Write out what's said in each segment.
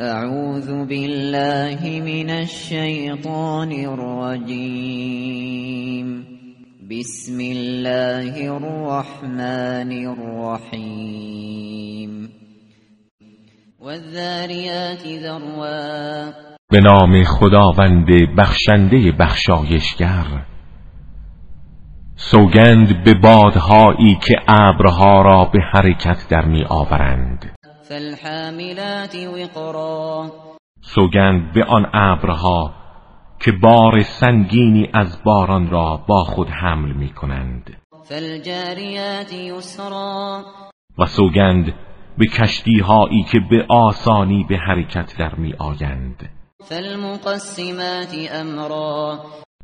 اعوذ بالله من الشیطان الرجیم بسم الله الرحمن الرحیم والذاریات ذروا. به نام خداوند بخشنده بخشایشگر. سوگند به بادهایی که ابرها را به حرکت در می آورند فالحاملات وقرا. سوگند به آن ابرها که بار سنگینی از باران را با خود حمل می کنند فالجاریات یسرا و سوگند به کشتی هایی که به آسانی به حرکت در می آیند. فالمقسمات امرا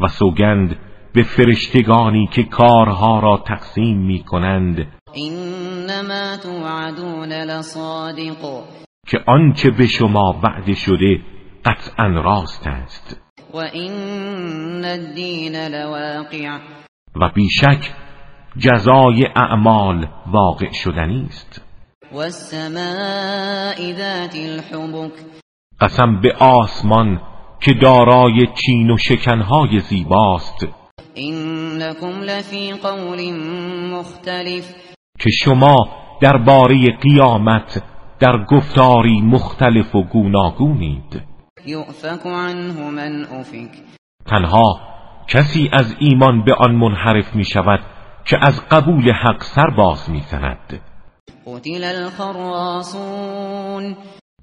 و سوگند به فرشتگانی که کارها را تقسیم می کنند. انما توعدون لصادق. که آنچه به شما وعده شده قطعا راست است. و این الدین لواقع. و بیشک جزای اعمال واقع شدنی است والسماء ذات الحبك. قسم به آسمان که دارای چین و شکنهای زیباست. انکم لفی قول مختلف. که شما درباره قیامت در گفتاری مختلف و گوناگونید. یؤفک عنه من افک. تنها کسی از ایمان به آن منحرف می شود که از قبول حق سر باز می زند قتل الخراصون.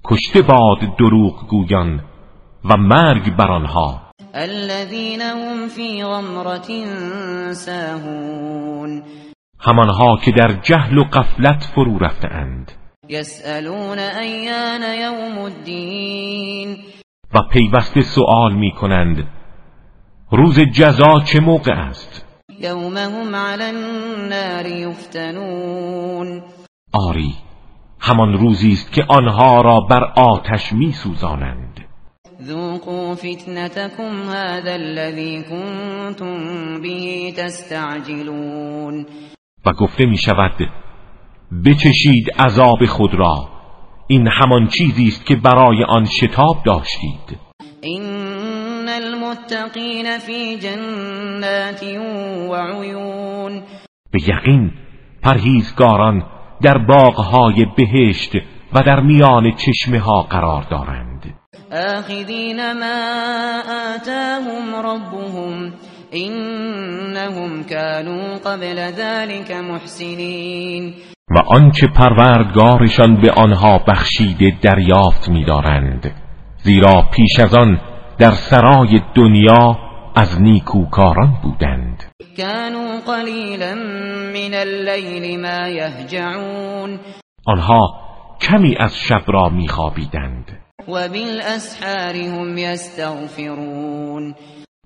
کشته باد دروغ گویان و مرگ بر آنها. الذين هم في غمرة ساهون. همانها که در جهل و قفلت فرو رفتهاند. يسألون أيان يوم الدين و پیوسته سؤال می کنند روز جزا چه موقع است؟ يوم هم على النار يفتنون آری همان روزی است که آنها را بر آتش می سوزانند ذوقوا فتنتكم هذا الذي كنتم به تستعجلون. و گفته می شود بچشید عذاب خود را. این همان چیزی است که برای آن شتاب داشتید. إن المتقين في جنات وعيون به یقین پرهیزگاران در باغهای بهشت و در میان چشمه ها قرار دارند. آخذين ما آتاهم ربهم إنهم كانوا قبل ذلك محسنين. و آنچه پروردگارشان به آنها بخشیده دریافت می‌دارند زیرا پیش از آن در سرای دنیا از نیکوکاران بودند. كانوا قليلا من الليل ما يهجعون. آنها کمی از شب را میخوابیدند. وبالأسحار هم يستغفرون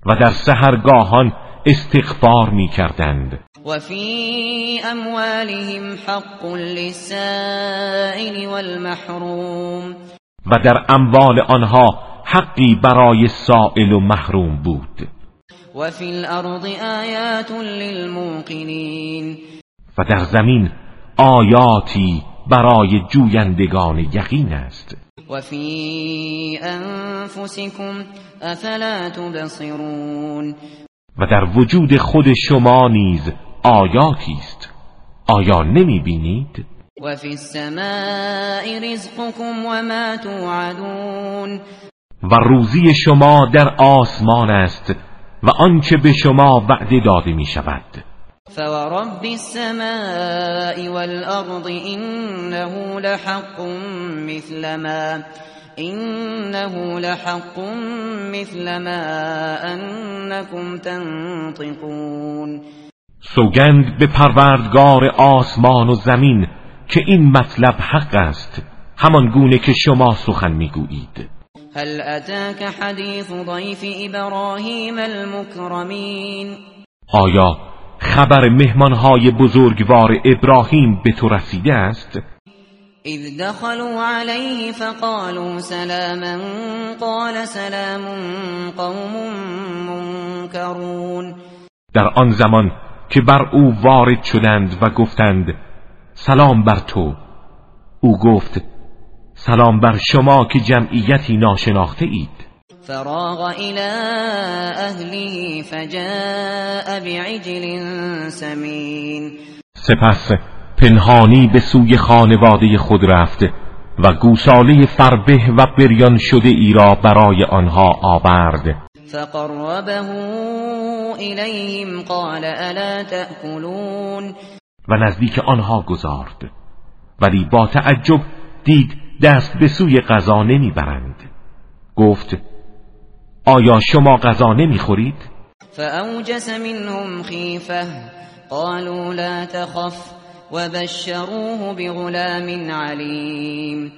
و در سحرگاهان استغفار می‌کردند. وفي أموالهم حق للسائل والمحروم. و در اموال آنها حقی برای سائل و محروم بود. وفي الأرض آيات للموقنين. و در زمین آیاتی برای جویندگان یقین است. وفي أنفسكم أفلا تبصرون و در وجود خود شما نیز آیاتی است آیا نمی بینید؟ وفي السماء رزقكم وما توعدون و روزی شما در آسمان است و آنچه به شما وعده داده می شود فورب السماء والأرض إنه لحق مثل ما إنه لحق مثل ما أنكم تنطقون سوگند به پروردگار آسمان و زمین که این مطلب حق است همان گونه که شما سخن می‌گویید. هل أتاك حديث ضيف إبراهيم المكرمين؟ آیا خبر مهمانهای بزرگوار ابراهیم به تو رسیده است؟ إذ دخلوا عليه فقالوا سلاما قال سلام قوم منكرون در آن زمان که بر او وارد شدند و گفتند سلام بر تو. او گفت سلام بر شما که جمعیتی ناشناخته اید فراغ الى اهله فجاء بعجل سمین سپس پنهانی به سوی خانواده خود رفت و گوساله فربه و بریان شده ای را برای آنها آورد. فقربه الیهم قال الا تأکلون و نزدیک آنها گذارد. ولی با تعجب دید دست به سوی غذا نمی‌برند. گفت آیا شما غذا نمی‌خورید؟ فاوجس منهم خیفه قالوا لا تخف وبشروه بغلام علیم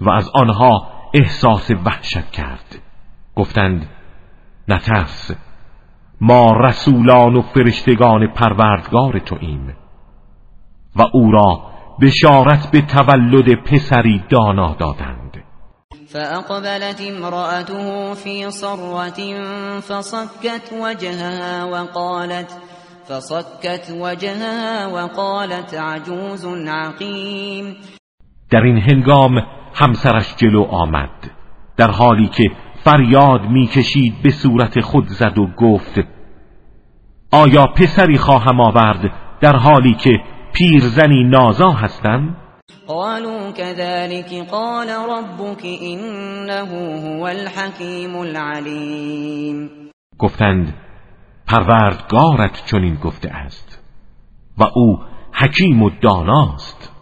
و از آنها احساس وحشت کرد. گفتند نترس ما رسولان و فرشتگان پروردگار تو ایم و او را بشارت به تولد پسری دانا دادند. فأقبلت امرأته في صرة فصكت وجهها وقالت فصكت وجهها وقالت عجوز عقیم در این هنگام همسرش جلو آمد. در حالی که فریاد می‌کشید به صورت خود زد و گفت آیا پسری خواهم آورد در حالی که پیرزنی نازا هستم؟ قالوا كذلك قال ربك انه هو الحكيم العليم. گفتند پروردگارت چنین گفته است و او حکیم و داناست.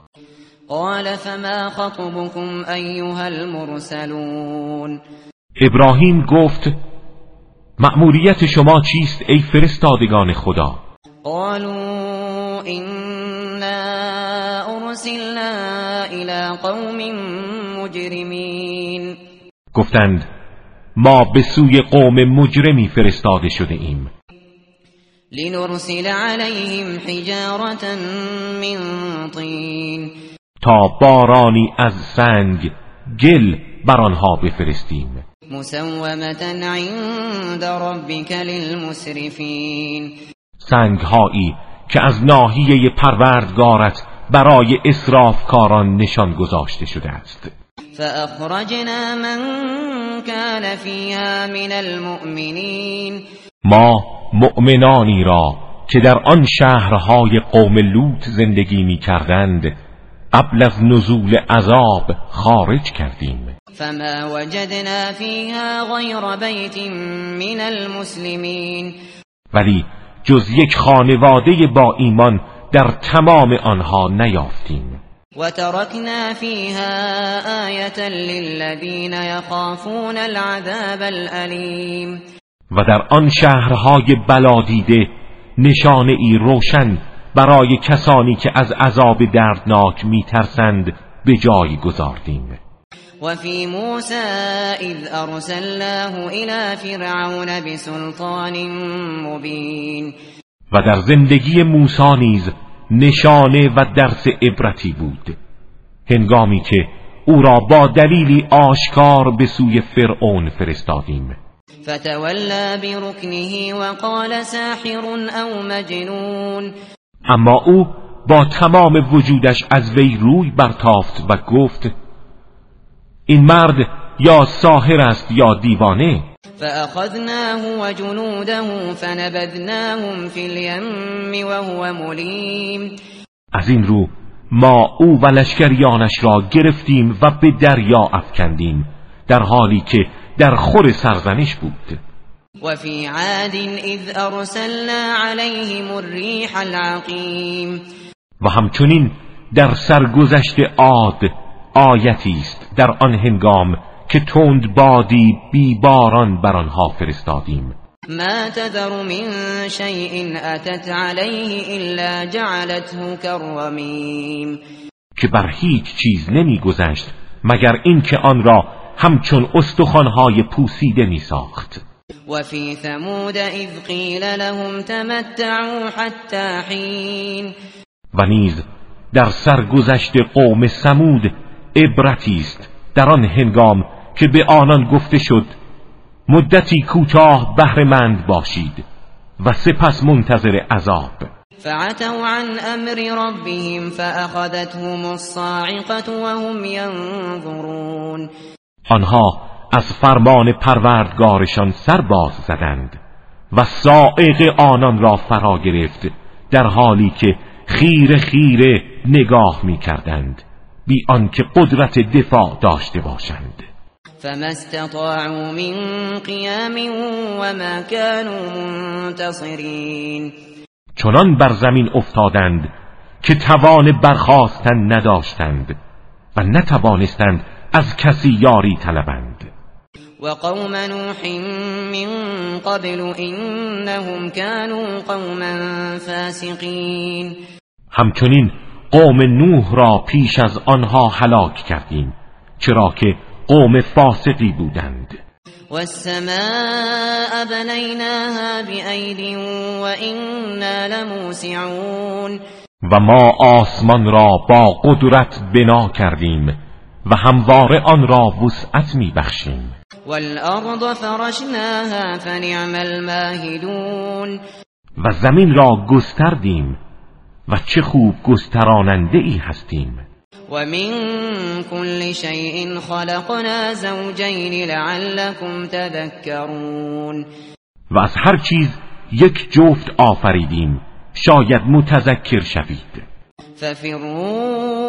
قال فما خطبكم ایها المرسلون؟ ابراهیم گفت مأموریت شما چیست ای فرستادگان خدا؟ قالوا ارسلنا الى قوم مجرمین گفتند ما به سوی قوم مجرمی فرستاده شده ایم. لنرسل عليهم حجارة من طین تا بارانی از سنگ گل بر آنها بفرستیم. مسومة عند ربك للمسرفین سنگهایی که از ناحیه پروردگارت برای کاران نشان گذاشته شده است. فاخرجنا من كان فيها من المؤمنین ما مؤمنانی را که در آن شهرهای قوم لوط زندگی می کردند قبل از نزول عذاب خارج کردیم. فما وجدنا فيها غیر بیت من المسلمین ولی جز یک خانواده با ایمان در تمام آنها نیافتیم. و ترکنا فیها آیتا للذین یخافون العذاب الالیم و در آن شهرهای بلادیده نشانه ای روشن برای کسانی که از عذاب دردناک میترسند به جای گذاردیم. و فی موسی اذ ارسلناه الى فرعون بسلطان مبین و در زندگی موسی نیز نشانه و درس عبرتی بود. هنگامی که او را با دلیلی آشکار به سوی فرعون فرستادیم. فتولى بركنه وقال ساحر او مجنون. اما او با تمام وجودش از وی روی برتافت و گفت این مرد یا ساحر است یا دیوانه؟ فأخذناه وجنوده فنبذناهم في اليم وهو ملیم از این رو ما او و لشکریانش را گرفتیم و به دریا افکندیم در حالی که در خور سرزنش بود. و فی عاد اذ ارسلنا علیهم الریح العقیم و همچنین در سرگذشت عاد آیتی است در آن هنگام که تند بادی بی باران بر آنها فرستادیم. ما تذر من شیء اتت علیه الا جعلته کرمیم که بر هیچ چیز نمیگذشت مگر اینکه آن را همچون استخوانهای پوسیده می ساخت و فی ثمود اذ قیل لهم تمتعوا حتی حین و نیز در سرگذشت قوم سمود عبرتی است در آن هنگام که به آنان گفته شد مدتی کوتاه بهرهمند باشید و سپس منتظر عذاب. فعتوا عن امر ربهم فاخذتهم الصاعقه وهم ينظرون. آنها از فرمان پروردگارشان سر باز زدند و سائق آنان را فرا گرفت در حالی که خیر خیره نگاه می کردند بی آنکه قدرت دفاع داشته باشند. فما استطاعوا من قیام وما كانوا منتصرین چنان بر زمین افتادند که توان برخواستن نداشتند و نتوانستند از کسی یاری طلبند. وقوم نوح من قبل انهم كانوا قوما فاسقین همچنین قوم نوح را پیش از آنها هلاک کردیم چرا که قوم فاسقی بودند. والسماء بنيناها بأيد وإنا لموسعون. و ما آسمان را با قدرت بنا کردیم و همواره آن را وسعت می بخشیم والارض فرشناها فنعم الماهدون. و زمین را گستردیم و چه خوب گستراننده ای هستیم. و من كل شيء خلقنا زوجين لعلكم تذكرون و از هر چیز یک جفت آفریدیم. شاید متذکر شوید. ففروا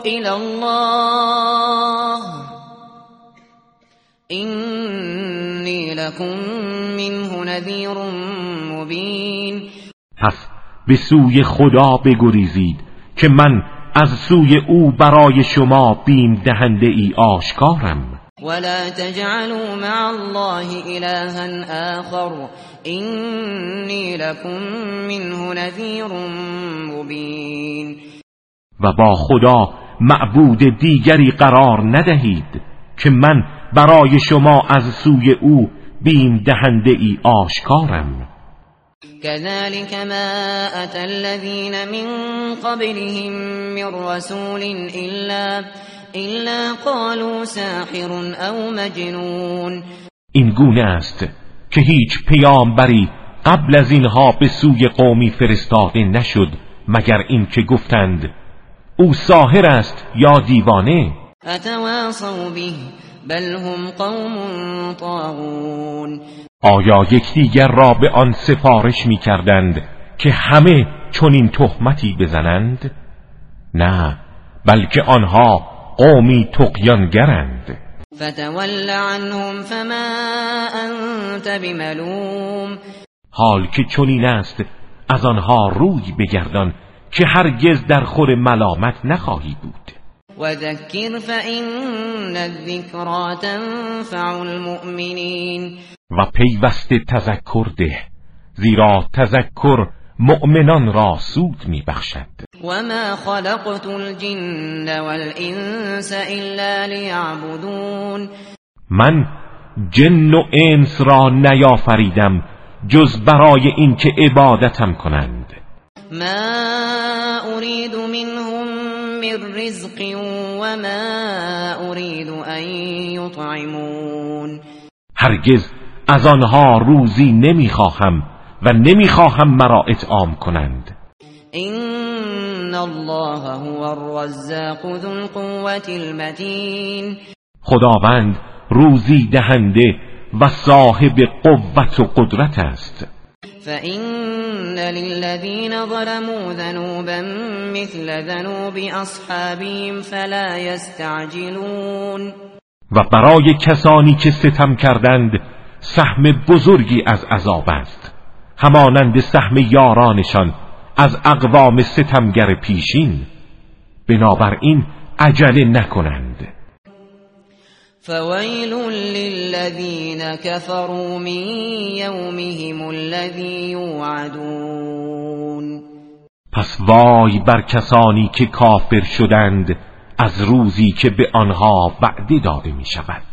الى الله اینی لكم منه نذیر مبین پس به سوی خدا بگریزید که من از سوی او برای شما بیم دهنده ای آشکارم. ولا تجعلوا مع الله إلها آخر إني لكم منه نذیر مبین و با خدا معبود دیگری قرار ندهید که من برای شما از سوی او بیم دهنده ای آشکارم. كذلك ما أتى الذين من قبلهم من رسول إلا, إلا قالوا ساحر أو مجنون. این گونه است که هیچ پیامبری قبل از اینها به سوی قومی فرستاده نشد مگر اینکه گفتند او ساحر است یا دیوانه؟ اتواصوا به بل هم قوم طاغون. آیا یکدیگر را به آن سفارش می کردند که همه چنین تهمتی بزنند؟ نه بلکه آنها قومی تقیانگرند فتول عنهم فما انت بملوم. حال که چنین است از آنها روی بگردان که هرگز در خور ملامت نخواهی بود. و ذکر فإن الذکرى تنفع المؤمنین و پیوسته تذکر ده زیرا تذکر مؤمنان را سود می بخشد و ما خلقت الجن والانس الا لیعبدون من جن و انس را نیافریدم جز برای اینکه عبادتم کنند. ما اريد منهم من رزق وما اريد ان يطعمون. هرگز از آنها روزی نمی‌خواهم و نمی‌خواهم مرا اطعام کنند. این الله هو الرزاق ذو القوة المتین خداوند روزی دهنده و صاحب قوت و قدرت است. فإن للذين ظلموا ذنوبا مثل ذنوب أصحابهم فلا يستعجلون و برای کسانی که ستم کردند سهم بزرگی از عذاب است. همانند سهم یارانشان از اقوام ستمگر پیشین. بنابراین عجله نکنند. فویل للذین كفروا من یومهم الذی یوعدون پس وای بر کسانی که کافر شدند از روزی که به آنها وعده داده می شود